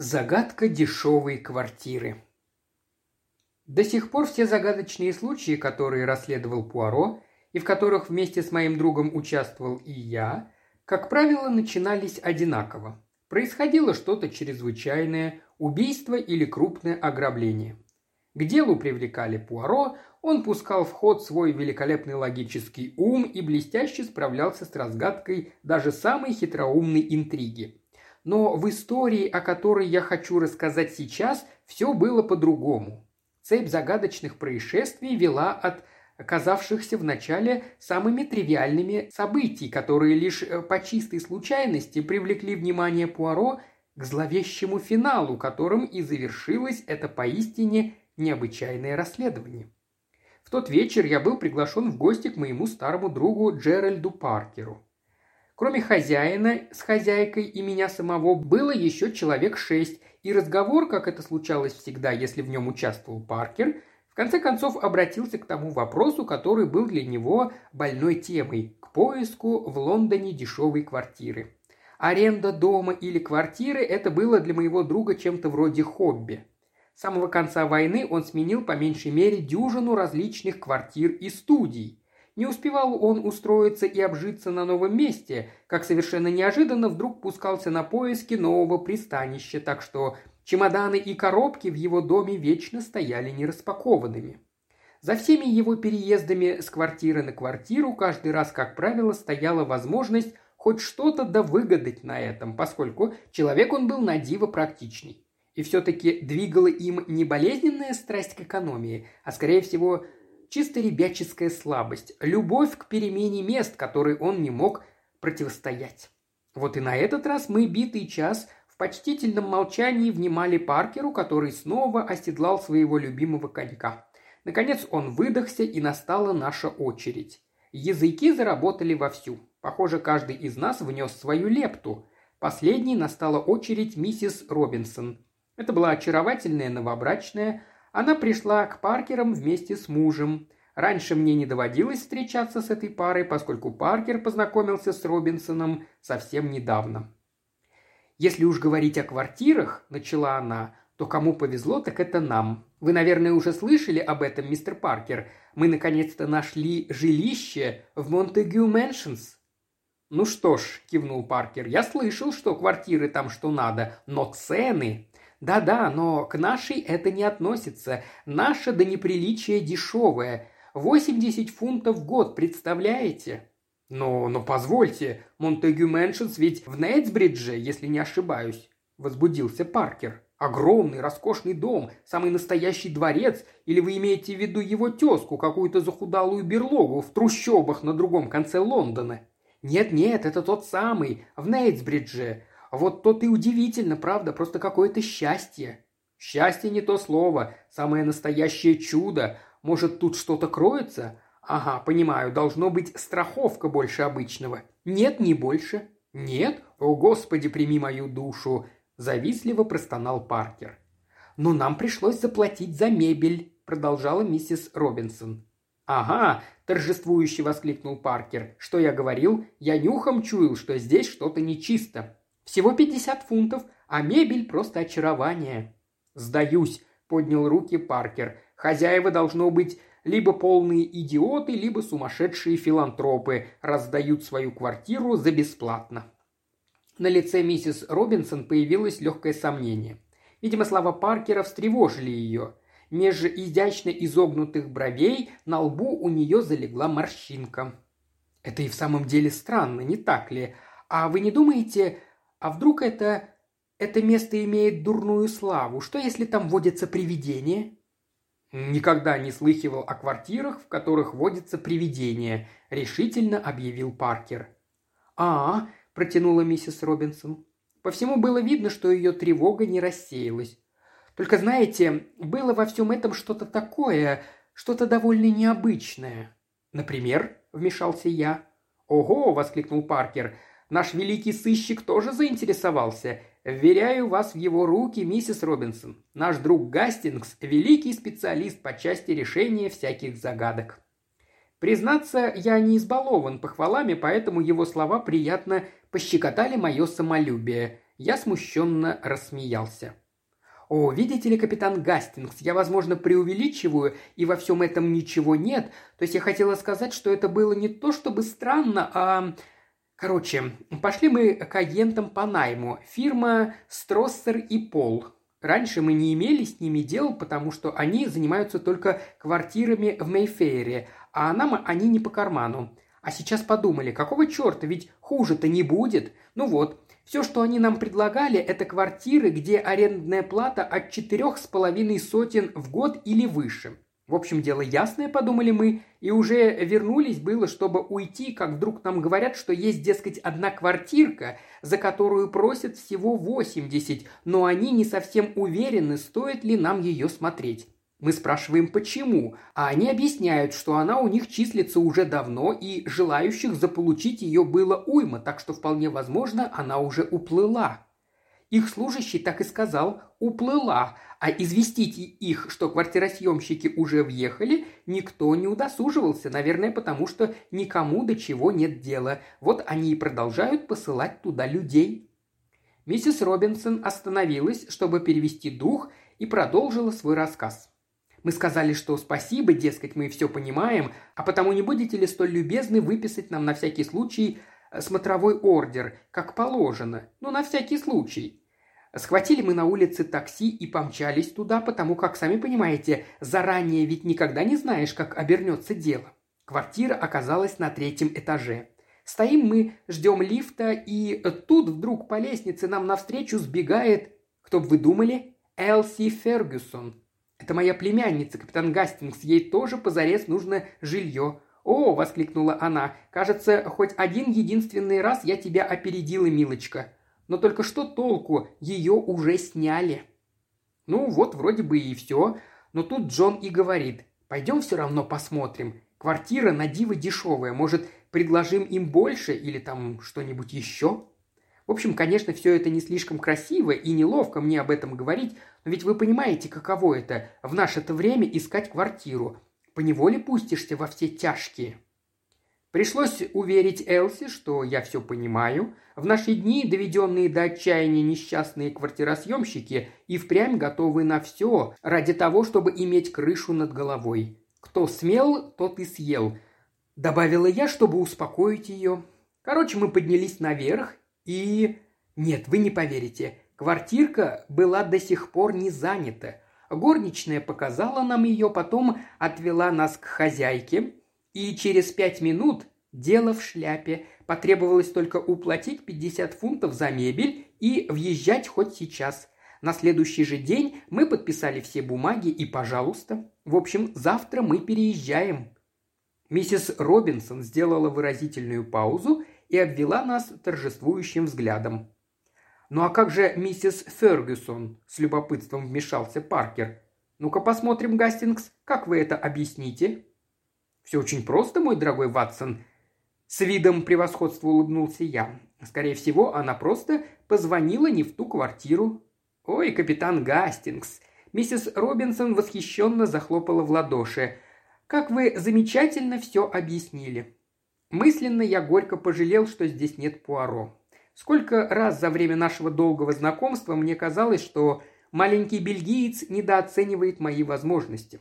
Загадка дешевой квартиры. До сих пор все загадочные случаи, которые расследовал Пуаро, и в которых вместе с моим другом участвовал и я, как правило, начинались одинаково. Происходило что-то чрезвычайное, убийство или крупное ограбление. К делу привлекали Пуаро, он пускал в ход свой великолепный логический ум и блестяще справлялся с разгадкой даже самой хитроумной интриги. Но в истории, о которой я хочу рассказать сейчас, все было по-другому. Цепь загадочных происшествий вела от оказавшихся в начале самыми тривиальными событий, которые лишь э, по чистой случайности привлекли внимание Пуаро к зловещему финалу, которым и завершилось это поистине необычайное расследование. В тот вечер я был приглашен в гости к моему старому другу Джеральду Паркеру. Кроме хозяина с хозяйкой и меня самого было еще человек шесть, и разговор, как это случалось всегда, если в нем участвовал Паркер, в конце концов обратился к тому вопросу, который был для него больной темой – к поиску в Лондоне дешевой квартиры. Аренда дома или квартиры – это было для моего друга чем-то вроде хобби. С самого конца войны он сменил по меньшей мере дюжину различных квартир и студий – не успевал он устроиться и обжиться на новом месте, как совершенно неожиданно вдруг пускался на поиски нового пристанища, так что чемоданы и коробки в его доме вечно стояли нераспакованными. За всеми его переездами с квартиры на квартиру каждый раз, как правило, стояла возможность хоть что-то да выгадать на этом, поскольку человек он был на диво практичный. И все-таки двигала им не болезненная страсть к экономии, а скорее всего чисто ребяческая слабость, любовь к перемене мест, которой он не мог противостоять. Вот и на этот раз мы битый час в почтительном молчании внимали Паркеру, который снова оседлал своего любимого конька. Наконец он выдохся, и настала наша очередь. Языки заработали вовсю. Похоже, каждый из нас внес свою лепту. Последней настала очередь миссис Робинсон. Это была очаровательная новобрачная, она пришла к Паркерам вместе с мужем. Раньше мне не доводилось встречаться с этой парой, поскольку Паркер познакомился с Робинсоном совсем недавно. «Если уж говорить о квартирах», – начала она, – «то кому повезло, так это нам. Вы, наверное, уже слышали об этом, мистер Паркер. Мы наконец-то нашли жилище в Монтегю Мэншнс». «Ну что ж», – кивнул Паркер, – «я слышал, что квартиры там что надо, но цены да-да, но к нашей это не относится. Наша до неприличия дешевая. 80 фунтов в год, представляете? Но, но позвольте, Монтегю Мэншенс ведь в Нейтсбридже, если не ошибаюсь, возбудился Паркер. Огромный, роскошный дом, самый настоящий дворец, или вы имеете в виду его тезку, какую-то захудалую берлогу в трущобах на другом конце Лондона? Нет-нет, это тот самый, в Нейтсбридже. Вот то ты удивительно, правда, просто какое-то счастье. Счастье не то слово, самое настоящее чудо. Может, тут что-то кроется? Ага, понимаю, должно быть страховка больше обычного. Нет, не больше. Нет? О, Господи, прими мою душу. Завистливо простонал Паркер. Но нам пришлось заплатить за мебель, продолжала миссис Робинсон. «Ага!» – торжествующе воскликнул Паркер. «Что я говорил? Я нюхом чуял, что здесь что-то нечисто. Всего пятьдесят фунтов, а мебель просто очарование». «Сдаюсь», – поднял руки Паркер. «Хозяева должно быть либо полные идиоты, либо сумасшедшие филантропы, раздают свою квартиру за бесплатно». На лице миссис Робинсон появилось легкое сомнение. Видимо, слова Паркера встревожили ее. Меж изящно изогнутых бровей на лбу у нее залегла морщинка. «Это и в самом деле странно, не так ли? А вы не думаете, а вдруг это... это место имеет дурную славу? Что, если там водятся привидения?» «Никогда не слыхивал о квартирах, в которых водятся привидения», – решительно объявил Паркер. «А, – протянула миссис Робинсон. По всему было видно, что ее тревога не рассеялась. Только, знаете, было во всем этом что-то такое, что-то довольно необычное. Например, вмешался я. «Ого!» – воскликнул Паркер. Наш великий сыщик тоже заинтересовался. Вверяю вас в его руки, миссис Робинсон. Наш друг Гастингс – великий специалист по части решения всяких загадок». Признаться, я не избалован похвалами, поэтому его слова приятно пощекотали мое самолюбие. Я смущенно рассмеялся. «О, видите ли, капитан Гастингс, я, возможно, преувеличиваю, и во всем этом ничего нет. То есть я хотела сказать, что это было не то чтобы странно, а... Короче, пошли мы к агентам по найму. Фирма Строссер и Пол. Раньше мы не имели с ними дел, потому что они занимаются только квартирами в Мейфейре, а нам они не по карману. А сейчас подумали, какого черта, ведь хуже-то не будет. Ну вот, все, что они нам предлагали, это квартиры, где арендная плата от четырех с половиной сотен в год или выше. В общем, дело ясное, подумали мы, и уже вернулись было, чтобы уйти, как вдруг нам говорят, что есть, дескать, одна квартирка, за которую просят всего 80, но они не совсем уверены, стоит ли нам ее смотреть. Мы спрашиваем, почему, а они объясняют, что она у них числится уже давно, и желающих заполучить ее было уйма, так что вполне возможно, она уже уплыла. Их служащий так и сказал «уплыла», а известить их, что квартиросъемщики уже въехали, никто не удосуживался, наверное, потому что никому до чего нет дела. Вот они и продолжают посылать туда людей. Миссис Робинсон остановилась, чтобы перевести дух, и продолжила свой рассказ. Мы сказали, что спасибо, дескать, мы все понимаем, а потому не будете ли столь любезны выписать нам на всякий случай смотровой ордер, как положено, ну, на всякий случай. Схватили мы на улице такси и помчались туда, потому как, сами понимаете, заранее ведь никогда не знаешь, как обернется дело. Квартира оказалась на третьем этаже. Стоим мы, ждем лифта, и тут вдруг по лестнице нам навстречу сбегает, кто бы вы думали, Элси Фергюсон, это моя племянница, капитан Гастингс. Ей тоже позарез нужно жилье. «О!» – воскликнула она. «Кажется, хоть один единственный раз я тебя опередила, милочка. Но только что толку? Ее уже сняли». Ну, вот вроде бы и все. Но тут Джон и говорит. «Пойдем все равно посмотрим. Квартира на диво дешевая. Может, предложим им больше или там что-нибудь еще?» В общем, конечно, все это не слишком красиво и неловко мне об этом говорить, но ведь вы понимаете, каково это в наше-то время искать квартиру. Поневоле пустишься во все тяжкие. Пришлось уверить Элси, что я все понимаю. В наши дни доведенные до отчаяния несчастные квартиросъемщики и впрямь готовы на все ради того, чтобы иметь крышу над головой. Кто смел, тот и съел. Добавила я, чтобы успокоить ее. Короче, мы поднялись наверх и... Нет, вы не поверите. Квартирка была до сих пор не занята. Горничная показала нам ее, потом отвела нас к хозяйке, и через пять минут дело в шляпе. Потребовалось только уплатить 50 фунтов за мебель и въезжать хоть сейчас. На следующий же день мы подписали все бумаги и, пожалуйста. В общем, завтра мы переезжаем. Миссис Робинсон сделала выразительную паузу и обвела нас торжествующим взглядом. «Ну а как же миссис Фергюсон?» – с любопытством вмешался Паркер. «Ну-ка посмотрим, Гастингс, как вы это объясните?» «Все очень просто, мой дорогой Ватсон», – с видом превосходства улыбнулся я. «Скорее всего, она просто позвонила не в ту квартиру». «Ой, капитан Гастингс!» Миссис Робинсон восхищенно захлопала в ладоши. «Как вы замечательно все объяснили. Мысленно я горько пожалел, что здесь нет Пуаро. Сколько раз за время нашего долгого знакомства мне казалось, что маленький бельгиец недооценивает мои возможности.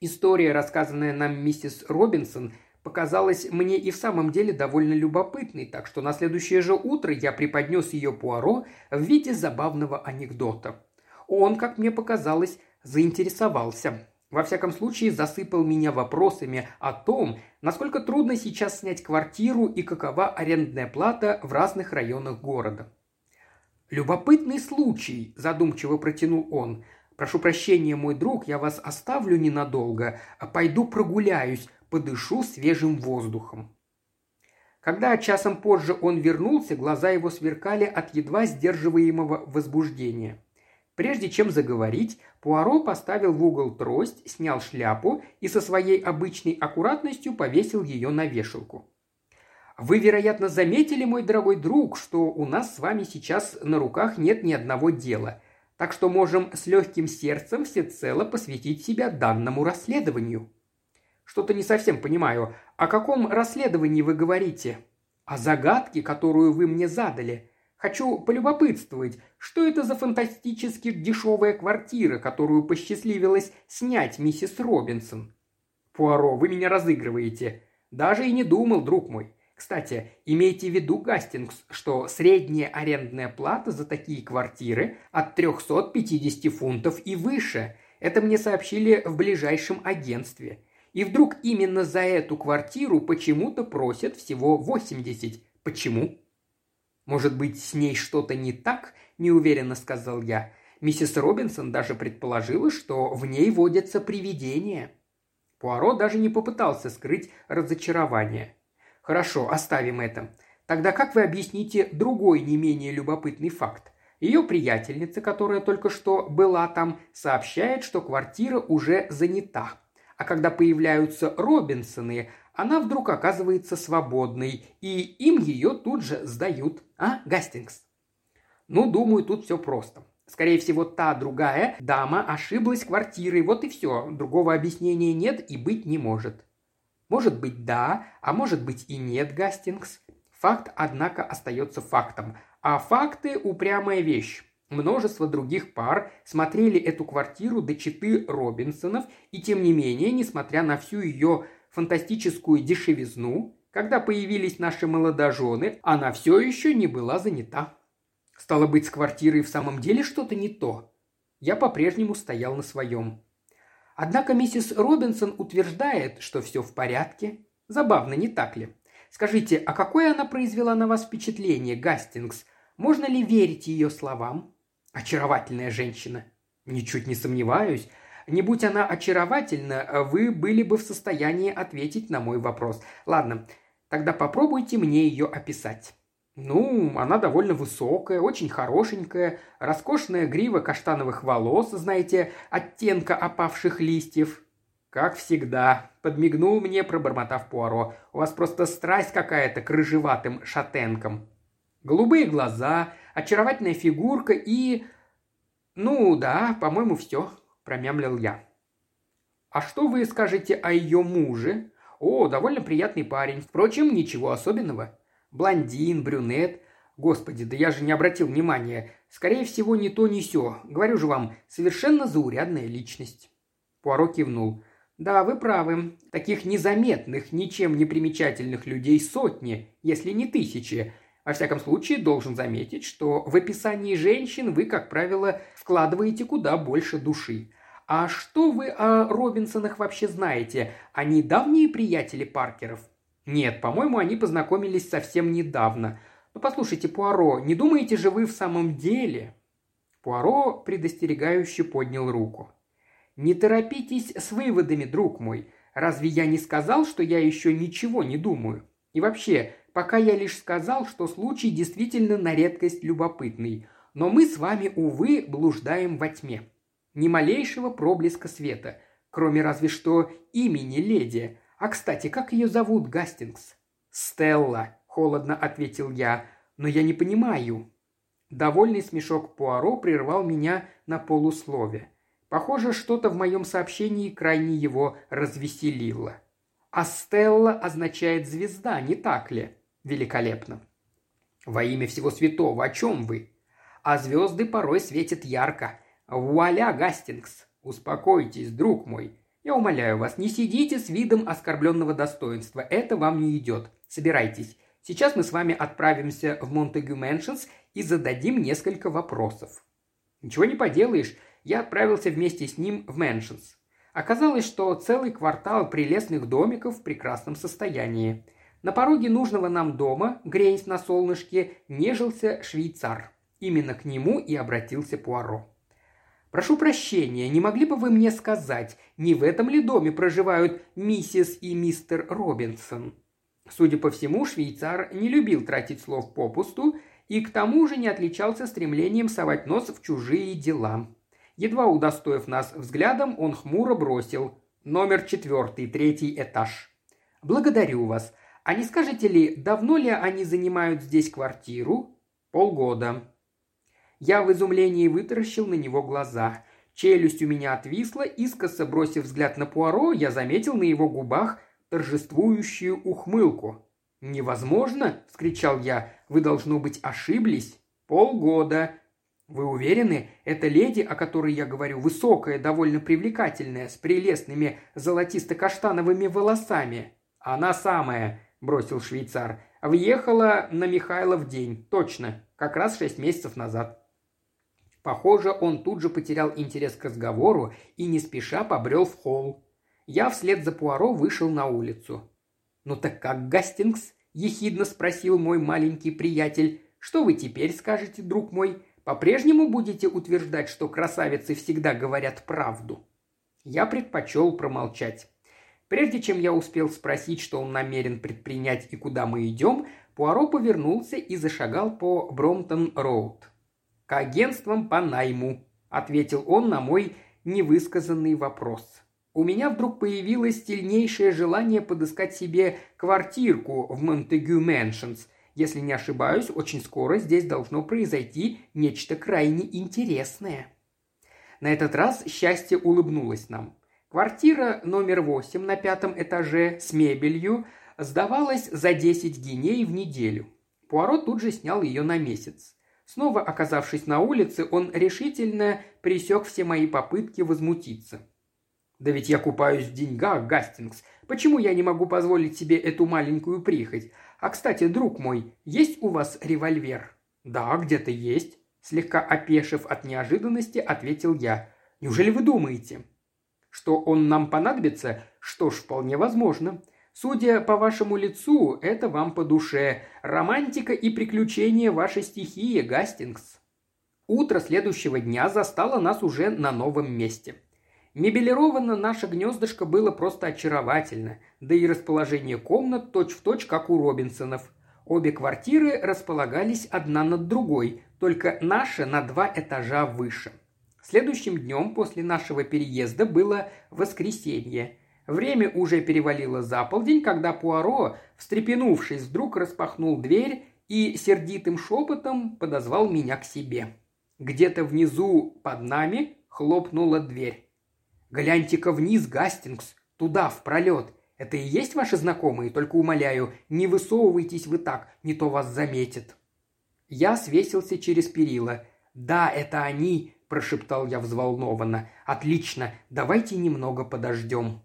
История, рассказанная нам миссис Робинсон, показалась мне и в самом деле довольно любопытной, так что на следующее же утро я преподнес ее Пуаро в виде забавного анекдота. Он, как мне показалось, заинтересовался. Во всяком случае, засыпал меня вопросами о том, насколько трудно сейчас снять квартиру и какова арендная плата в разных районах города. «Любопытный случай», – задумчиво протянул он. «Прошу прощения, мой друг, я вас оставлю ненадолго, а пойду прогуляюсь, подышу свежим воздухом». Когда часом позже он вернулся, глаза его сверкали от едва сдерживаемого возбуждения – Прежде чем заговорить, Пуаро поставил в угол трость, снял шляпу и со своей обычной аккуратностью повесил ее на вешалку. «Вы, вероятно, заметили, мой дорогой друг, что у нас с вами сейчас на руках нет ни одного дела, так что можем с легким сердцем всецело посвятить себя данному расследованию». «Что-то не совсем понимаю. О каком расследовании вы говорите?» «О загадке, которую вы мне задали. Хочу полюбопытствовать, что это за фантастически дешевая квартира, которую посчастливилось снять миссис Робинсон. Пуаро, вы меня разыгрываете. Даже и не думал, друг мой. Кстати, имейте в виду, Гастингс, что средняя арендная плата за такие квартиры от 350 фунтов и выше. Это мне сообщили в ближайшем агентстве. И вдруг именно за эту квартиру почему-то просят всего 80. Почему? Может быть, с ней что-то не так? Неуверенно сказал я. Миссис Робинсон даже предположила, что в ней водятся привидения. Пуаро даже не попытался скрыть разочарование. Хорошо, оставим это. Тогда как вы объясните другой не менее любопытный факт? Ее приятельница, которая только что была там, сообщает, что квартира уже занята. А когда появляются Робинсоны, она вдруг оказывается свободной, и им ее тут же сдают. А, Гастингс? Ну, думаю, тут все просто. Скорее всего, та другая дама ошиблась квартирой, вот и все. Другого объяснения нет и быть не может. Может быть да, а может быть и нет, Гастингс. Факт, однако, остается фактом. А факты – упрямая вещь. Множество других пар смотрели эту квартиру до читы Робинсонов, и тем не менее, несмотря на всю ее фантастическую дешевизну, когда появились наши молодожены, она все еще не была занята. Стало быть, с квартирой в самом деле что-то не то. Я по-прежнему стоял на своем. Однако миссис Робинсон утверждает, что все в порядке. Забавно, не так ли? Скажите, а какое она произвела на вас впечатление, Гастингс? Можно ли верить ее словам? Очаровательная женщина. Ничуть не сомневаюсь. Не будь она очаровательна, вы были бы в состоянии ответить на мой вопрос. Ладно, тогда попробуйте мне ее описать. Ну, она довольно высокая, очень хорошенькая, роскошная грива каштановых волос, знаете, оттенка опавших листьев. Как всегда, подмигнул мне, пробормотав Пуаро. У вас просто страсть какая-то к рыжеватым шатенкам. Голубые глаза, очаровательная фигурка и... Ну да, по-моему, все, промямлил я. А что вы скажете о ее муже? О, довольно приятный парень. Впрочем, ничего особенного. Блондин, брюнет. Господи, да я же не обратил внимания. Скорее всего, не то, ни сё. Говорю же вам, совершенно заурядная личность. Пуаро кивнул. «Да, вы правы. Таких незаметных, ничем не примечательных людей сотни, если не тысячи. Во всяком случае, должен заметить, что в описании женщин вы, как правило, вкладываете куда больше души. А что вы о Робинсонах вообще знаете? Они давние приятели Паркеров?» Нет, по-моему, они познакомились совсем недавно. Но послушайте, Пуаро, не думаете же вы в самом деле?» Пуаро предостерегающе поднял руку. «Не торопитесь с выводами, друг мой. Разве я не сказал, что я еще ничего не думаю? И вообще, пока я лишь сказал, что случай действительно на редкость любопытный. Но мы с вами, увы, блуждаем во тьме. Ни малейшего проблеска света, кроме разве что имени леди, а, кстати, как ее зовут, Гастингс?» «Стелла», – холодно ответил я. «Но я не понимаю». Довольный смешок Пуаро прервал меня на полуслове. Похоже, что-то в моем сообщении крайне его развеселило. А Стелла означает звезда, не так ли? Великолепно. Во имя всего святого, о чем вы? А звезды порой светят ярко. Вуаля, Гастингс! Успокойтесь, друг мой. Я умоляю вас, не сидите с видом оскорбленного достоинства. Это вам не идет. Собирайтесь. Сейчас мы с вами отправимся в Монтегю Мэншенс и зададим несколько вопросов. Ничего не поделаешь, я отправился вместе с ним в Мэншенс. Оказалось, что целый квартал прелестных домиков в прекрасном состоянии. На пороге нужного нам дома, греясь на солнышке, нежился швейцар. Именно к нему и обратился Пуаро. Прошу прощения, не могли бы вы мне сказать, не в этом ли доме проживают миссис и мистер Робинсон?» Судя по всему, швейцар не любил тратить слов попусту и к тому же не отличался стремлением совать нос в чужие дела. Едва удостоив нас взглядом, он хмуро бросил «Номер четвертый, третий этаж». «Благодарю вас. А не скажете ли, давно ли они занимают здесь квартиру?» «Полгода», я в изумлении вытаращил на него глаза. Челюсть у меня отвисла, искоса бросив взгляд на Пуаро, я заметил на его губах торжествующую ухмылку. «Невозможно!» – вскричал я. «Вы, должно быть, ошиблись?» «Полгода». «Вы уверены, эта леди, о которой я говорю, высокая, довольно привлекательная, с прелестными золотисто-каштановыми волосами?» «Она самая», – бросил швейцар. «Въехала на Михайлов день. Точно. Как раз шесть месяцев назад». Похоже, он тут же потерял интерес к разговору и не спеша побрел в холл. Я вслед за Пуаро вышел на улицу. «Ну так как, Гастингс?» – ехидно спросил мой маленький приятель. «Что вы теперь скажете, друг мой? По-прежнему будете утверждать, что красавицы всегда говорят правду?» Я предпочел промолчать. Прежде чем я успел спросить, что он намерен предпринять и куда мы идем, Пуаро повернулся и зашагал по Бромтон-Роуд. «К агентствам по найму», – ответил он на мой невысказанный вопрос. У меня вдруг появилось сильнейшее желание подыскать себе квартирку в Монтегю Мэншнс. Если не ошибаюсь, очень скоро здесь должно произойти нечто крайне интересное. На этот раз счастье улыбнулось нам. Квартира номер восемь на пятом этаже с мебелью сдавалась за 10 гиней в неделю. Пуаро тут же снял ее на месяц. Снова оказавшись на улице, он решительно пресек все мои попытки возмутиться. «Да ведь я купаюсь в деньгах, Гастингс. Почему я не могу позволить себе эту маленькую прихоть? А, кстати, друг мой, есть у вас револьвер?» «Да, где-то есть», – слегка опешив от неожиданности, ответил я. «Неужели вы думаете?» Что он нам понадобится? Что ж, вполне возможно. Судя по вашему лицу, это вам по душе. Романтика и приключения вашей стихии, Гастингс. Утро следующего дня застало нас уже на новом месте. Мебелировано наше гнездышко было просто очаровательно, да и расположение комнат точь-в-точь, точь, как у Робинсонов. Обе квартиры располагались одна над другой, только наша на два этажа выше – Следующим днем после нашего переезда было воскресенье. Время уже перевалило за полдень, когда Пуаро, встрепенувшись, вдруг распахнул дверь и сердитым шепотом подозвал меня к себе. Где-то внизу под нами хлопнула дверь. «Гляньте-ка вниз, Гастингс, туда, в пролет. Это и есть ваши знакомые, только умоляю, не высовывайтесь вы так, не то вас заметят». Я свесился через перила. «Да, это они, – прошептал я взволнованно. «Отлично, давайте немного подождем».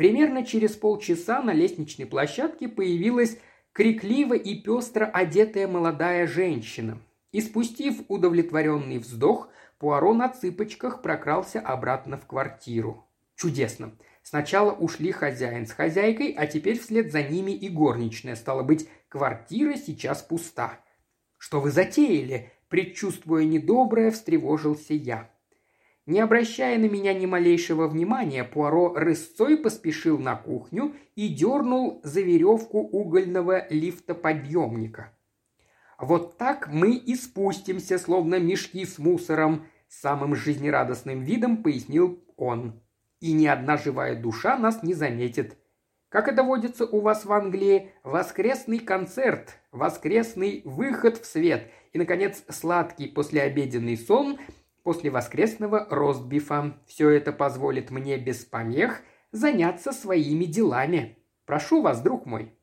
Примерно через полчаса на лестничной площадке появилась крикливо и пестро одетая молодая женщина. И спустив удовлетворенный вздох, Пуаро на цыпочках прокрался обратно в квартиру. Чудесно. Сначала ушли хозяин с хозяйкой, а теперь вслед за ними и горничная. Стало быть, квартира сейчас пуста. «Что вы затеяли?» Предчувствуя недоброе, встревожился я. Не обращая на меня ни малейшего внимания, Пуаро рысцой поспешил на кухню и дернул за веревку угольного лифта-подъемника. «Вот так мы и спустимся, словно мешки с мусором», – самым жизнерадостным видом пояснил он. «И ни одна живая душа нас не заметит. Как это водится у вас в Англии, воскресный концерт, воскресный выход в свет и, наконец, сладкий послеобеденный сон после воскресного ростбифа. Все это позволит мне без помех заняться своими делами. Прошу вас, друг мой».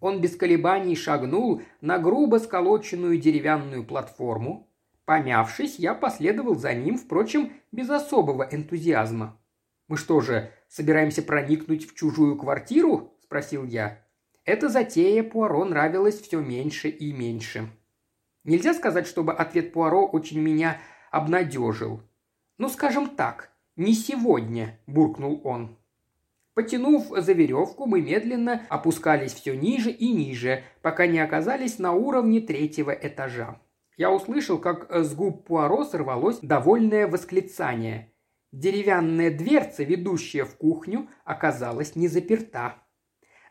Он без колебаний шагнул на грубо сколоченную деревянную платформу. Помявшись, я последовал за ним, впрочем, без особого энтузиазма. «Мы что же, собираемся проникнуть в чужую квартиру?» – спросил я. Эта затея Пуаро нравилась все меньше и меньше. Нельзя сказать, чтобы ответ Пуаро очень меня обнадежил. «Ну, скажем так, не сегодня», – буркнул он. Потянув за веревку, мы медленно опускались все ниже и ниже, пока не оказались на уровне третьего этажа. Я услышал, как с губ Пуаро сорвалось довольное восклицание. Деревянная дверца, ведущая в кухню, оказалась не заперта.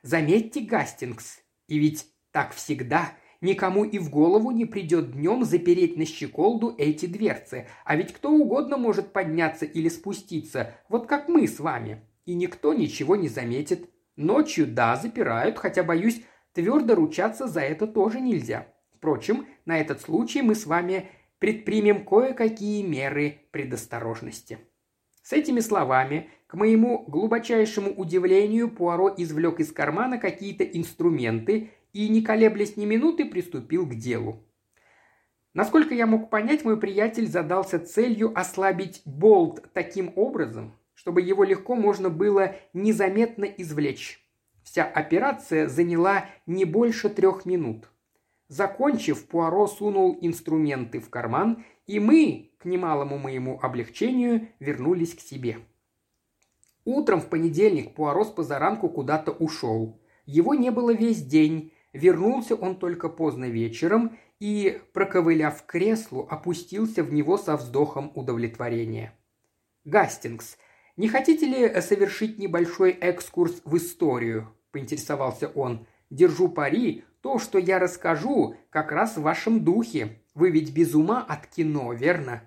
Заметьте, Гастингс, и ведь так всегда никому и в голову не придет днем запереть на щеколду эти дверцы, а ведь кто угодно может подняться или спуститься, вот как мы с вами, и никто ничего не заметит. Ночью, да, запирают, хотя, боюсь, твердо ручаться за это тоже нельзя. Впрочем, на этот случай мы с вами предпримем кое-какие меры предосторожности. С этими словами, к моему глубочайшему удивлению, Пуаро извлек из кармана какие-то инструменты и, не колеблясь ни минуты, приступил к делу. Насколько я мог понять, мой приятель задался целью ослабить болт таким образом, чтобы его легко можно было незаметно извлечь. Вся операция заняла не больше трех минут. Закончив, Пуаро сунул инструменты в карман, и мы, к немалому моему облегчению, вернулись к себе. Утром в понедельник Пуаро с позаранку куда-то ушел. Его не было весь день, вернулся он только поздно вечером и, проковыляв креслу, опустился в него со вздохом удовлетворения. «Гастингс, не хотите ли совершить небольшой экскурс в историю?» – поинтересовался он. «Держу пари, то, что я расскажу, как раз в вашем духе. Вы ведь без ума от кино, верно?»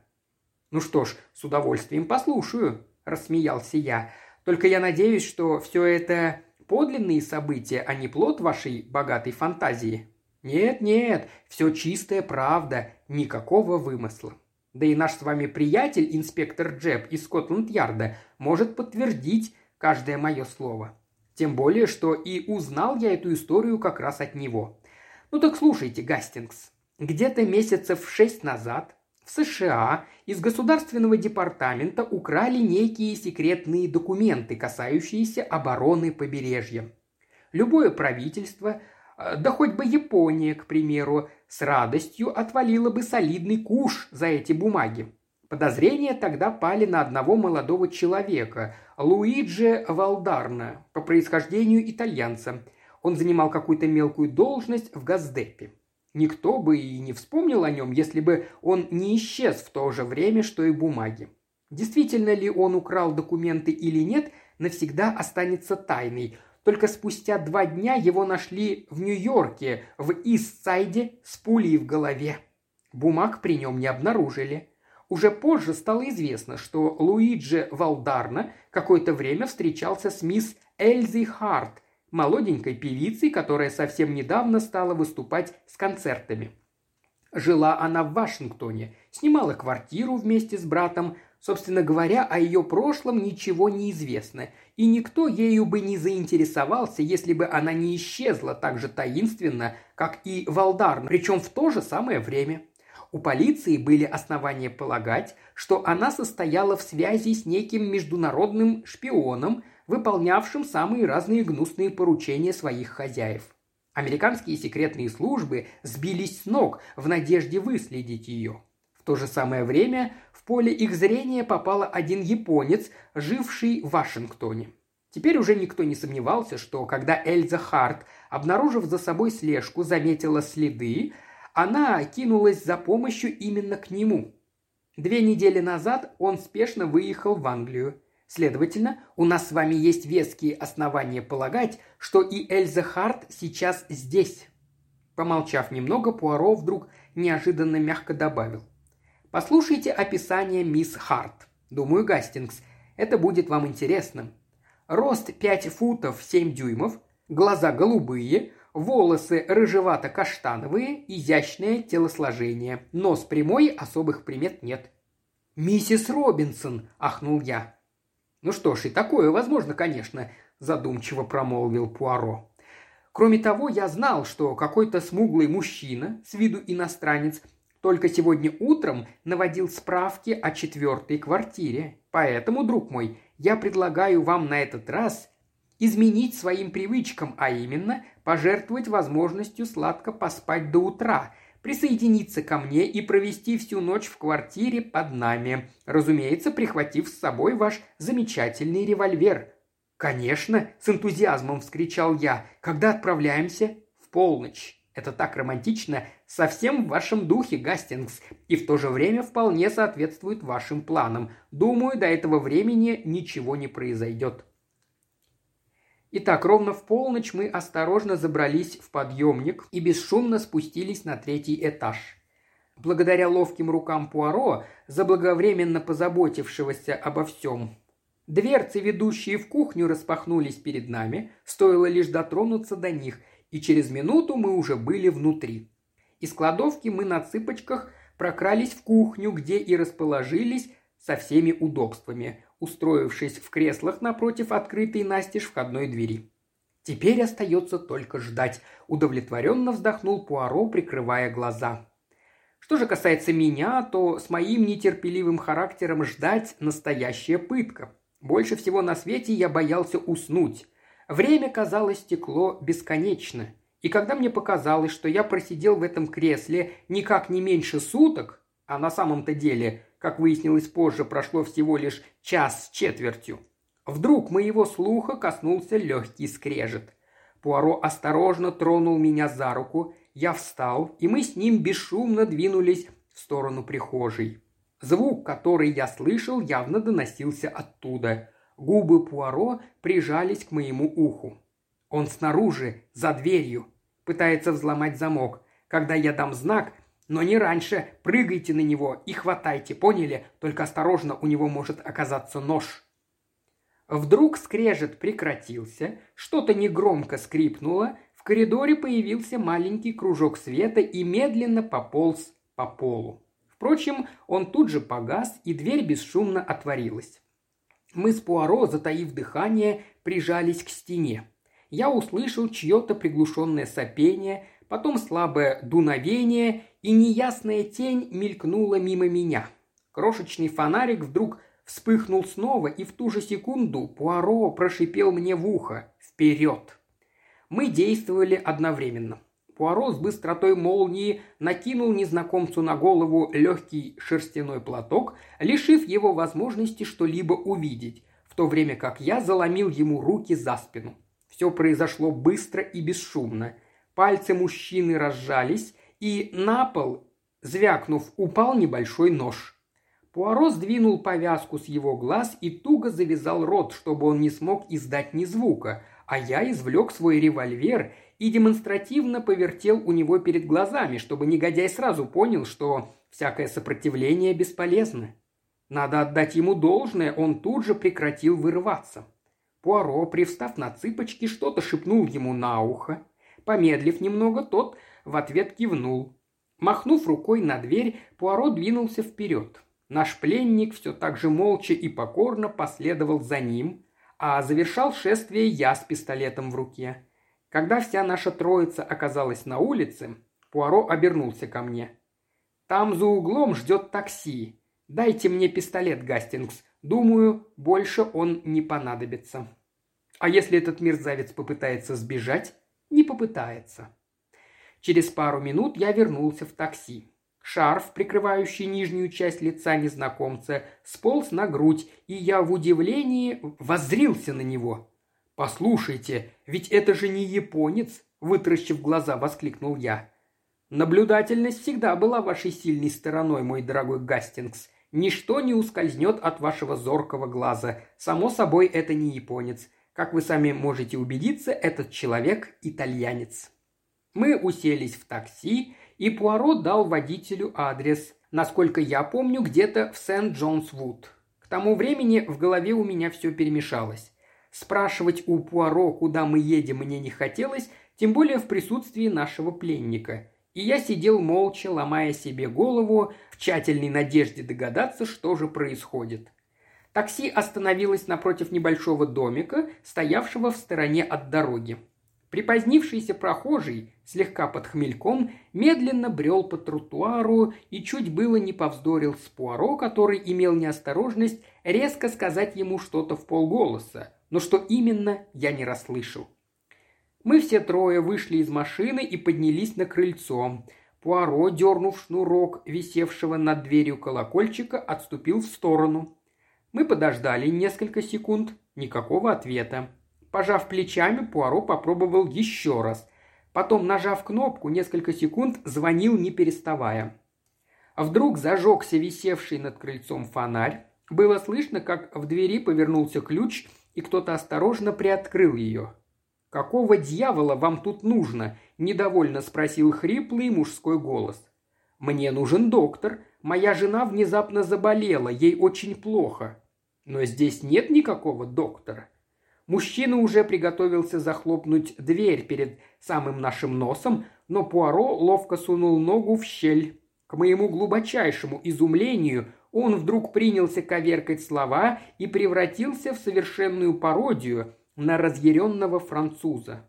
«Ну что ж, с удовольствием послушаю», – рассмеялся я. «Только я надеюсь, что все это подлинные события, а не плод вашей богатой фантазии». «Нет, нет, все чистая правда, никакого вымысла. Да и наш с вами приятель, инспектор Джеб из Скотланд-Ярда, может подтвердить каждое мое слово. Тем более, что и узнал я эту историю как раз от него. Ну так слушайте, Гастингс. Где-то месяцев шесть назад в США из Государственного департамента украли некие секретные документы, касающиеся обороны побережья. Любое правительство, э, да хоть бы Япония, к примеру, с радостью отвалило бы солидный куш за эти бумаги. Подозрения тогда пали на одного молодого человека, Луиджи Валдарна, по происхождению итальянца. Он занимал какую-то мелкую должность в Газдепе. Никто бы и не вспомнил о нем, если бы он не исчез в то же время, что и бумаги. Действительно ли он украл документы или нет, навсегда останется тайной. Только спустя два дня его нашли в Нью-Йорке, в Истсайде, с пулей в голове. Бумаг при нем не обнаружили. Уже позже стало известно, что Луиджи Валдарна какое-то время встречался с мисс Эльзи Харт, молоденькой певицей, которая совсем недавно стала выступать с концертами. Жила она в Вашингтоне, снимала квартиру вместе с братом. Собственно говоря, о ее прошлом ничего не известно, и никто ею бы не заинтересовался, если бы она не исчезла так же таинственно, как и Валдарна, причем в то же самое время – у полиции были основания полагать, что она состояла в связи с неким международным шпионом, выполнявшим самые разные гнусные поручения своих хозяев. Американские секретные службы сбились с ног в надежде выследить ее. В то же самое время в поле их зрения попал один японец, живший в Вашингтоне. Теперь уже никто не сомневался, что когда Эльза Харт, обнаружив за собой слежку, заметила следы, она кинулась за помощью именно к нему. Две недели назад он спешно выехал в Англию. Следовательно, у нас с вами есть веские основания полагать, что и Эльза Харт сейчас здесь. Помолчав немного, Пуаро вдруг неожиданно мягко добавил. Послушайте описание мисс Харт. Думаю, Гастингс, это будет вам интересно. Рост 5 футов 7 дюймов, глаза голубые, Волосы рыжевато-каштановые, изящное телосложение. Нос прямой, особых примет нет. «Миссис Робинсон!» – ахнул я. «Ну что ж, и такое возможно, конечно», – задумчиво промолвил Пуаро. Кроме того, я знал, что какой-то смуглый мужчина, с виду иностранец, только сегодня утром наводил справки о четвертой квартире. Поэтому, друг мой, я предлагаю вам на этот раз изменить своим привычкам, а именно пожертвовать возможностью сладко поспать до утра, присоединиться ко мне и провести всю ночь в квартире под нами, разумеется, прихватив с собой ваш замечательный револьвер. «Конечно!» – с энтузиазмом вскричал я. «Когда отправляемся?» «В полночь. Это так романтично, совсем в вашем духе, Гастингс, и в то же время вполне соответствует вашим планам. Думаю, до этого времени ничего не произойдет». Итак, ровно в полночь мы осторожно забрались в подъемник и бесшумно спустились на третий этаж. Благодаря ловким рукам Пуаро, заблаговременно позаботившегося обо всем, дверцы, ведущие в кухню, распахнулись перед нами, стоило лишь дотронуться до них, и через минуту мы уже были внутри. Из кладовки мы на цыпочках прокрались в кухню, где и расположились со всеми удобствами устроившись в креслах напротив открытой настежь входной двери. Теперь остается только ждать. Удовлетворенно вздохнул Пуаро, прикрывая глаза. Что же касается меня, то с моим нетерпеливым характером ждать настоящая пытка. Больше всего на свете я боялся уснуть. Время, казалось, стекло бесконечно. И когда мне показалось, что я просидел в этом кресле никак не меньше суток, а на самом-то деле, как выяснилось позже, прошло всего лишь час с четвертью, вдруг моего слуха коснулся легкий скрежет. Пуаро осторожно тронул меня за руку, я встал, и мы с ним бесшумно двинулись в сторону прихожей. Звук, который я слышал, явно доносился оттуда. Губы Пуаро прижались к моему уху. Он снаружи, за дверью, пытается взломать замок. Когда я дам знак, но не раньше, прыгайте на него и хватайте, поняли? Только осторожно, у него может оказаться нож. Вдруг скрежет прекратился, что-то негромко скрипнуло, в коридоре появился маленький кружок света и медленно пополз по полу. Впрочем, он тут же погас, и дверь бесшумно отворилась. Мы с Пуаро, затаив дыхание, прижались к стене. Я услышал чье-то приглушенное сопение, потом слабое дуновение, и неясная тень мелькнула мимо меня. Крошечный фонарик вдруг вспыхнул снова, и в ту же секунду Пуаро прошипел мне в ухо «Вперед!». Мы действовали одновременно. Пуаро с быстротой молнии накинул незнакомцу на голову легкий шерстяной платок, лишив его возможности что-либо увидеть, в то время как я заломил ему руки за спину. Все произошло быстро и бесшумно. Пальцы мужчины разжались, и на пол, звякнув, упал небольшой нож. Пуаро сдвинул повязку с его глаз и туго завязал рот, чтобы он не смог издать ни звука, а я извлек свой револьвер и демонстративно повертел у него перед глазами, чтобы негодяй сразу понял, что всякое сопротивление бесполезно. Надо отдать ему должное, он тут же прекратил вырываться. Пуаро, привстав на цыпочки, что-то шепнул ему на ухо. Помедлив немного, тот в ответ кивнул. Махнув рукой на дверь, Пуаро двинулся вперед. Наш пленник все так же молча и покорно последовал за ним, а завершал шествие я с пистолетом в руке. Когда вся наша троица оказалась на улице, Пуаро обернулся ко мне. «Там за углом ждет такси. Дайте мне пистолет, Гастингс. Думаю, больше он не понадобится». «А если этот мерзавец попытается сбежать?» «Не попытается». Через пару минут я вернулся в такси. Шарф, прикрывающий нижнюю часть лица незнакомца, сполз на грудь, и я в удивлении воззрился на него. «Послушайте, ведь это же не японец!» – вытращив глаза, воскликнул я. «Наблюдательность всегда была вашей сильной стороной, мой дорогой Гастингс. Ничто не ускользнет от вашего зоркого глаза. Само собой, это не японец. Как вы сами можете убедиться, этот человек – итальянец». Мы уселись в такси, и Пуаро дал водителю адрес, насколько я помню, где-то в Сент-Джонс-Вуд. К тому времени в голове у меня все перемешалось. Спрашивать у Пуаро, куда мы едем, мне не хотелось, тем более в присутствии нашего пленника. И я сидел молча, ломая себе голову, в тщательной надежде догадаться, что же происходит. Такси остановилось напротив небольшого домика, стоявшего в стороне от дороги. Припозднившийся прохожий, слегка под хмельком, медленно брел по тротуару и чуть было не повздорил с Пуаро, который имел неосторожность резко сказать ему что-то в полголоса, но что именно, я не расслышал. Мы все трое вышли из машины и поднялись на крыльцо. Пуаро, дернув шнурок, висевшего над дверью колокольчика, отступил в сторону. Мы подождали несколько секунд, никакого ответа. Пожав плечами, Пуаро попробовал еще раз. Потом, нажав кнопку, несколько секунд звонил, не переставая. Вдруг зажегся висевший над крыльцом фонарь. Было слышно, как в двери повернулся ключ, и кто-то осторожно приоткрыл ее. «Какого дьявола вам тут нужно?» – недовольно спросил хриплый мужской голос. «Мне нужен доктор. Моя жена внезапно заболела, ей очень плохо». «Но здесь нет никакого доктора». Мужчина уже приготовился захлопнуть дверь перед самым нашим носом, но Пуаро ловко сунул ногу в щель. К моему глубочайшему изумлению он вдруг принялся коверкать слова и превратился в совершенную пародию на разъяренного француза.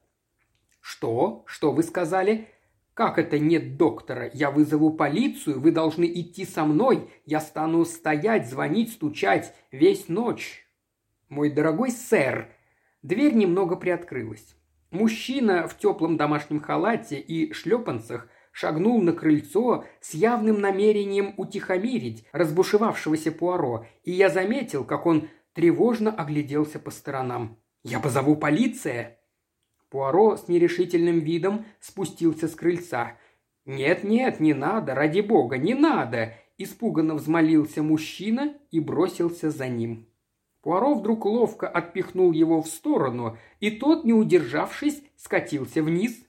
«Что? Что вы сказали?» «Как это нет доктора? Я вызову полицию, вы должны идти со мной. Я стану стоять, звонить, стучать весь ночь». «Мой дорогой сэр!» Дверь немного приоткрылась. Мужчина в теплом домашнем халате и шлепанцах шагнул на крыльцо с явным намерением утихомирить разбушевавшегося Пуаро, и я заметил, как он тревожно огляделся по сторонам. «Я позову полиция!» Пуаро с нерешительным видом спустился с крыльца. «Нет-нет, не надо, ради бога, не надо!» Испуганно взмолился мужчина и бросился за ним. Пуаро вдруг ловко отпихнул его в сторону, и тот, не удержавшись, скатился вниз.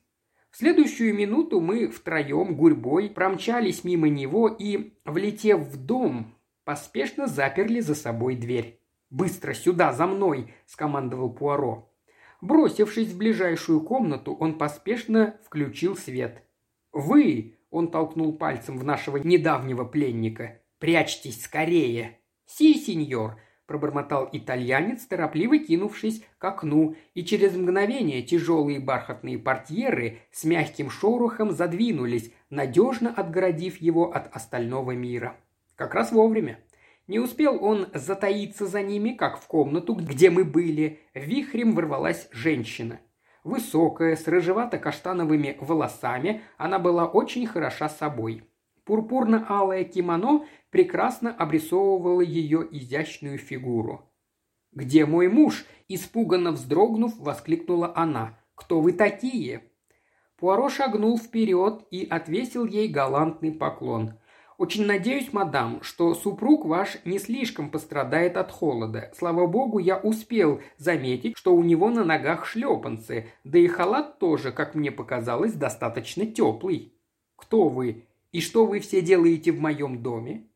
В следующую минуту мы втроем гурьбой промчались мимо него и, влетев в дом, поспешно заперли за собой дверь. «Быстро сюда, за мной!» – скомандовал Пуаро. Бросившись в ближайшую комнату, он поспешно включил свет. «Вы!» – он толкнул пальцем в нашего недавнего пленника. «Прячьтесь скорее!» «Си, сеньор!» – пробормотал итальянец, торопливо кинувшись к окну, и через мгновение тяжелые бархатные портьеры с мягким шорохом задвинулись, надежно отгородив его от остального мира. Как раз вовремя. Не успел он затаиться за ними, как в комнату, где мы были, вихрем ворвалась женщина. Высокая, с рыжевато-каштановыми волосами, она была очень хороша собой. Пурпурно-алое кимоно прекрасно обрисовывало ее изящную фигуру. «Где мой муж?» – испуганно вздрогнув, воскликнула она. «Кто вы такие?» Пуаро шагнул вперед и отвесил ей галантный поклон. Очень надеюсь, мадам, что супруг ваш не слишком пострадает от холода. Слава богу, я успел заметить, что у него на ногах шлепанцы, да и халат тоже, как мне показалось, достаточно теплый. Кто вы и что вы все делаете в моем доме?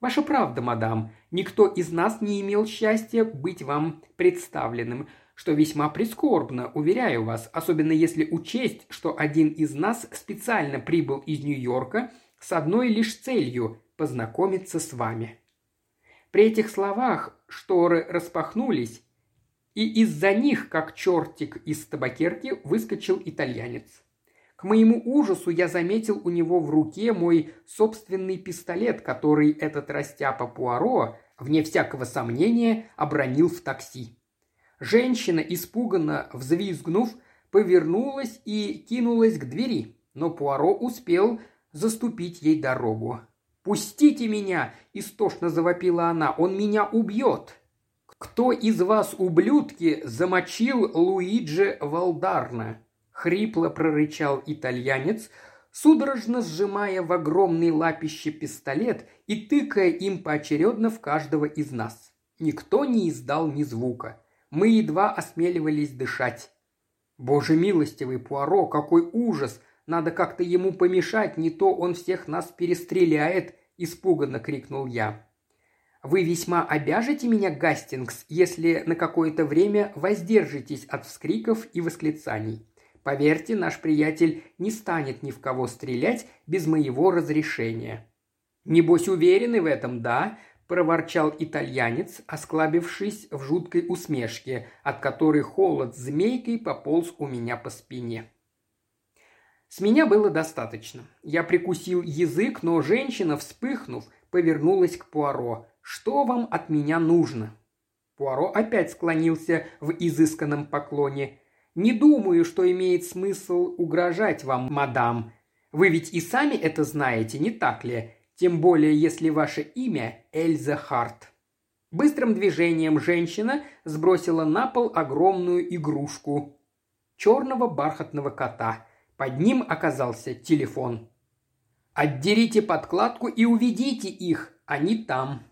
Ваша правда, мадам, никто из нас не имел счастья быть вам представленным, что весьма прискорбно, уверяю вас, особенно если учесть, что один из нас специально прибыл из Нью-Йорка – с одной лишь целью – познакомиться с вами. При этих словах шторы распахнулись, и из-за них, как чертик из табакерки, выскочил итальянец. К моему ужасу я заметил у него в руке мой собственный пистолет, который этот растяпа Пуаро, вне всякого сомнения, обронил в такси. Женщина, испуганно взвизгнув, повернулась и кинулась к двери, но Пуаро успел заступить ей дорогу. «Пустите меня!» – истошно завопила она. «Он меня убьет!» «Кто из вас, ублюдки, замочил Луиджи Валдарна?» – хрипло прорычал итальянец, судорожно сжимая в огромной лапище пистолет и тыкая им поочередно в каждого из нас. Никто не издал ни звука. Мы едва осмеливались дышать. «Боже милостивый, Пуаро, какой ужас!» Надо как-то ему помешать, не то он всех нас перестреляет», – испуганно крикнул я. «Вы весьма обяжете меня, Гастингс, если на какое-то время воздержитесь от вскриков и восклицаний. Поверьте, наш приятель не станет ни в кого стрелять без моего разрешения». «Небось уверены в этом, да?» – проворчал итальянец, осклабившись в жуткой усмешке, от которой холод змейкой пополз у меня по спине. С меня было достаточно. Я прикусил язык, но женщина, вспыхнув, повернулась к Пуаро. «Что вам от меня нужно?» Пуаро опять склонился в изысканном поклоне. «Не думаю, что имеет смысл угрожать вам, мадам. Вы ведь и сами это знаете, не так ли? Тем более, если ваше имя Эльза Харт». Быстрым движением женщина сбросила на пол огромную игрушку черного бархатного кота – под ним оказался телефон. «Отдерите подкладку и уведите их, они там».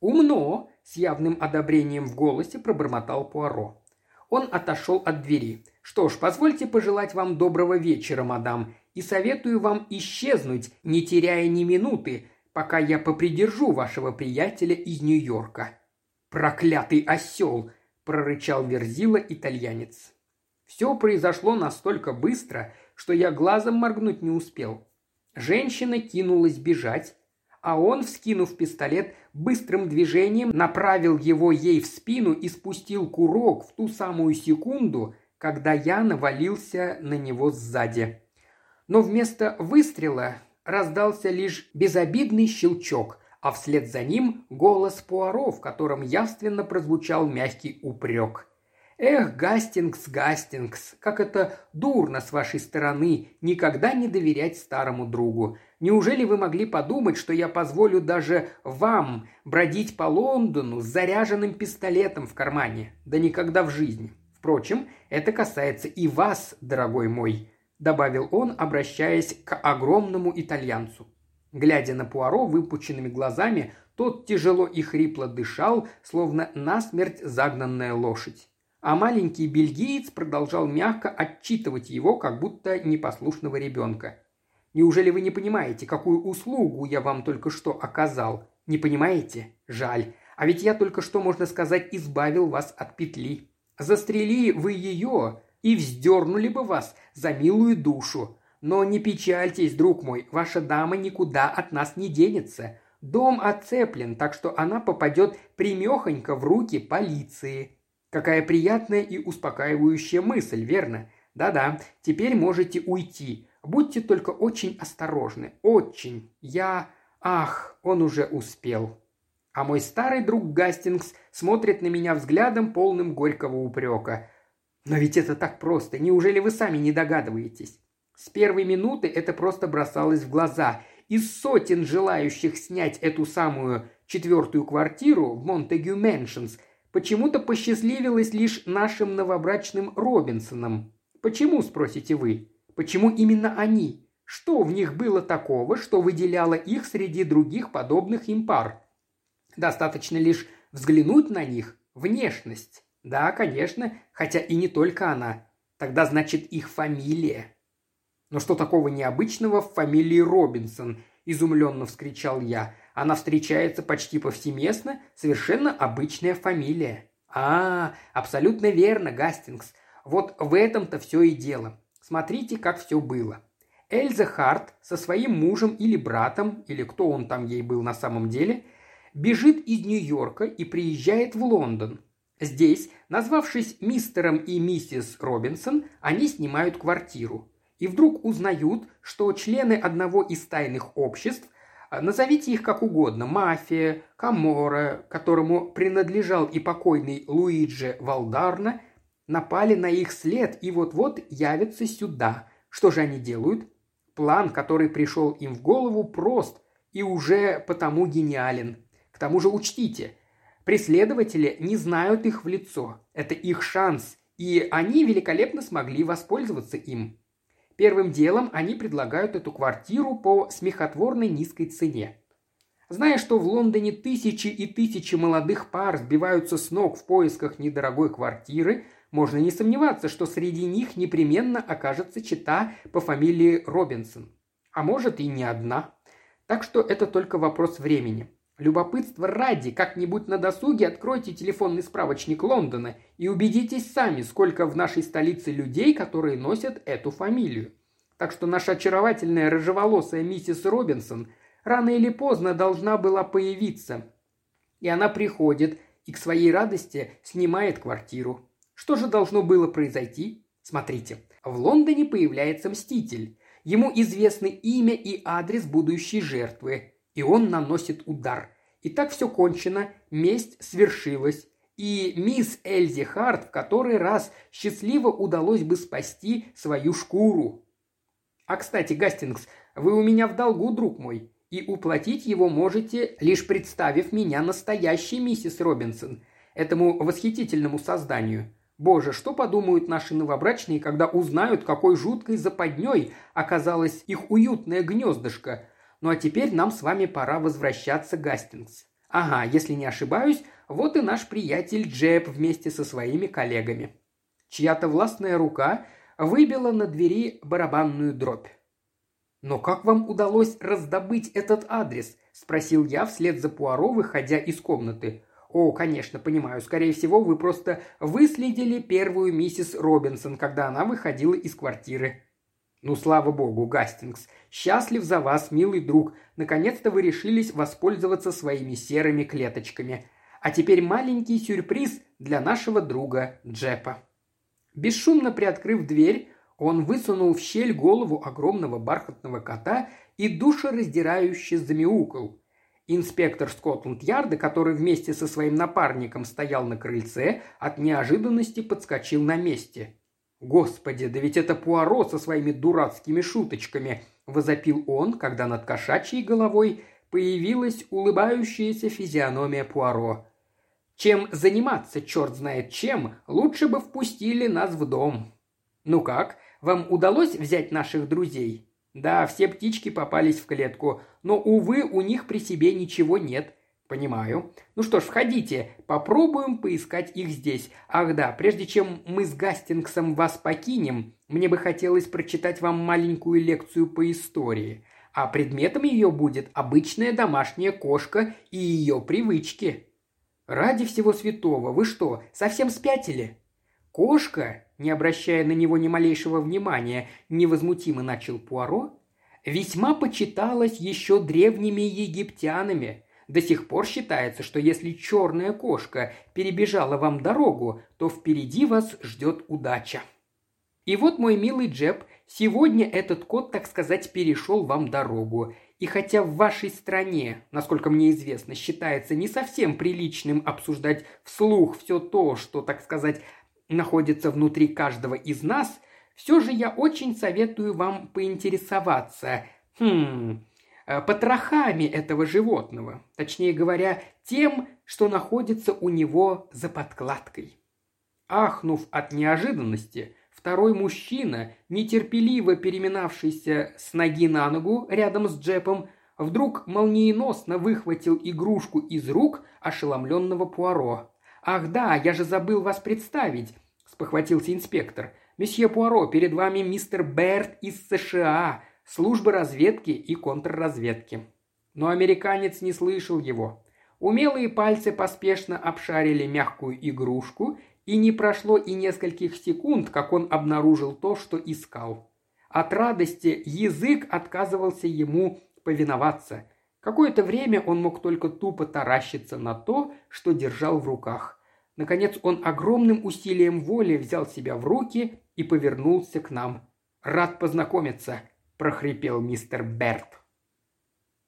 «Умно», – с явным одобрением в голосе пробормотал Пуаро. Он отошел от двери. «Что ж, позвольте пожелать вам доброго вечера, мадам, и советую вам исчезнуть, не теряя ни минуты, пока я попридержу вашего приятеля из Нью-Йорка». «Проклятый осел!» – прорычал Верзила итальянец. Все произошло настолько быстро, что я глазом моргнуть не успел. Женщина кинулась бежать, а он, вскинув пистолет, быстрым движением направил его ей в спину и спустил курок в ту самую секунду, когда я навалился на него сзади. Но вместо выстрела раздался лишь безобидный щелчок, а вслед за ним голос Пуаро, в котором явственно прозвучал мягкий упрек. «Эх, Гастингс, Гастингс, как это дурно с вашей стороны никогда не доверять старому другу. Неужели вы могли подумать, что я позволю даже вам бродить по Лондону с заряженным пистолетом в кармане? Да никогда в жизни. Впрочем, это касается и вас, дорогой мой», – добавил он, обращаясь к огромному итальянцу. Глядя на Пуаро выпученными глазами, тот тяжело и хрипло дышал, словно насмерть загнанная лошадь. А маленький бельгиец продолжал мягко отчитывать его, как будто непослушного ребенка. Неужели вы не понимаете, какую услугу я вам только что оказал? Не понимаете? Жаль. А ведь я только что, можно сказать, избавил вас от петли. Застрели вы ее, и вздернули бы вас за милую душу. Но не печальтесь, друг мой, ваша дама никуда от нас не денется. Дом оцеплен, так что она попадет примехонько в руки полиции. Какая приятная и успокаивающая мысль, верно? Да-да, теперь можете уйти. Будьте только очень осторожны. Очень. Я... Ах, он уже успел. А мой старый друг Гастингс смотрит на меня взглядом, полным горького упрека. Но ведь это так просто. Неужели вы сами не догадываетесь? С первой минуты это просто бросалось в глаза. Из сотен желающих снять эту самую четвертую квартиру в Монтегю Мэншнс почему-то посчастливилось лишь нашим новобрачным Робинсонам. Почему, спросите вы? Почему именно они? Что в них было такого, что выделяло их среди других подобных им пар? Достаточно лишь взглянуть на них, внешность. Да, конечно, хотя и не только она. Тогда значит их фамилия. Но что такого необычного в фамилии Робинсон? Изумленно вскричал я. Она встречается почти повсеместно, совершенно обычная фамилия. А, абсолютно верно, Гастингс. Вот в этом-то все и дело. Смотрите, как все было. Эльза Харт со своим мужем или братом, или кто он там ей был на самом деле, бежит из Нью-Йорка и приезжает в Лондон. Здесь, назвавшись мистером и миссис Робинсон, они снимают квартиру. И вдруг узнают, что члены одного из тайных обществ, назовите их как угодно, мафия, Камора, которому принадлежал и покойный Луиджи Валдарна, напали на их след и вот-вот явятся сюда. Что же они делают? План, который пришел им в голову, прост и уже потому гениален. К тому же учтите, преследователи не знают их в лицо. Это их шанс, и они великолепно смогли воспользоваться им. Первым делом они предлагают эту квартиру по смехотворной низкой цене. Зная, что в Лондоне тысячи и тысячи молодых пар сбиваются с ног в поисках недорогой квартиры, можно не сомневаться, что среди них непременно окажется чита по фамилии Робинсон. А может и не одна. Так что это только вопрос времени. Любопытство ради, как-нибудь на досуге откройте телефонный справочник Лондона и убедитесь сами, сколько в нашей столице людей, которые носят эту фамилию. Так что наша очаровательная рыжеволосая миссис Робинсон рано или поздно должна была появиться. И она приходит и к своей радости снимает квартиру. Что же должно было произойти? Смотрите, в Лондоне появляется Мститель. Ему известны имя и адрес будущей жертвы, и он наносит удар. И так все кончено, месть свершилась, и мисс Эльзи Харт в который раз счастливо удалось бы спасти свою шкуру. А, кстати, Гастингс, вы у меня в долгу, друг мой, и уплатить его можете, лишь представив меня настоящей миссис Робинсон, этому восхитительному созданию. Боже, что подумают наши новобрачные, когда узнают, какой жуткой западней оказалось их уютное гнездышко. Ну а теперь нам с вами пора возвращаться, Гастингс. Ага, если не ошибаюсь, вот и наш приятель Джеб вместе со своими коллегами. Чья-то властная рука выбила на двери барабанную дробь. «Но как вам удалось раздобыть этот адрес?» – спросил я вслед за Пуаро, выходя из комнаты. «О, конечно, понимаю. Скорее всего, вы просто выследили первую миссис Робинсон, когда она выходила из квартиры». «Ну, слава богу, Гастингс. Счастлив за вас, милый друг. Наконец-то вы решились воспользоваться своими серыми клеточками. А теперь маленький сюрприз для нашего друга Джепа». Бесшумно приоткрыв дверь, Он высунул в щель голову огромного бархатного кота и душераздирающе замяукал. Инспектор Скотланд-Ярда, который вместе со своим напарником стоял на крыльце, от неожиданности подскочил на месте. «Господи, да ведь это Пуаро со своими дурацкими шуточками!» – возопил он, когда над кошачьей головой появилась улыбающаяся физиономия Пуаро. «Чем заниматься, черт знает чем, лучше бы впустили нас в дом». «Ну как, вам удалось взять наших друзей?» «Да, все птички попались в клетку, но, увы, у них при себе ничего нет. «Понимаю. Ну что ж, входите. Попробуем поискать их здесь. Ах да, прежде чем мы с Гастингсом вас покинем, мне бы хотелось прочитать вам маленькую лекцию по истории. А предметом ее будет обычная домашняя кошка и ее привычки». «Ради всего святого, вы что, совсем спятили?» «Кошка, не обращая на него ни малейшего внимания, невозмутимо начал Пуаро, весьма почиталась еще древними египтянами – до сих пор считается, что если черная кошка перебежала вам дорогу, то впереди вас ждет удача. И вот, мой милый Джеб, сегодня этот кот, так сказать, перешел вам дорогу. И хотя в вашей стране, насколько мне известно, считается не совсем приличным обсуждать вслух все то, что, так сказать, находится внутри каждого из нас, все же я очень советую вам поинтересоваться. Хм, потрохами этого животного, точнее говоря, тем, что находится у него за подкладкой. Ахнув от неожиданности, второй мужчина, нетерпеливо переминавшийся с ноги на ногу рядом с Джепом, вдруг молниеносно выхватил игрушку из рук ошеломленного Пуаро. «Ах да, я же забыл вас представить», – спохватился инспектор. «Месье Пуаро, перед вами мистер Берт из США, службы разведки и контрразведки. Но американец не слышал его. Умелые пальцы поспешно обшарили мягкую игрушку, и не прошло и нескольких секунд, как он обнаружил то, что искал. От радости язык отказывался ему повиноваться. Какое-то время он мог только тупо таращиться на то, что держал в руках. Наконец он огромным усилием воли взял себя в руки и повернулся к нам. «Рад познакомиться», – прохрипел мистер Берт.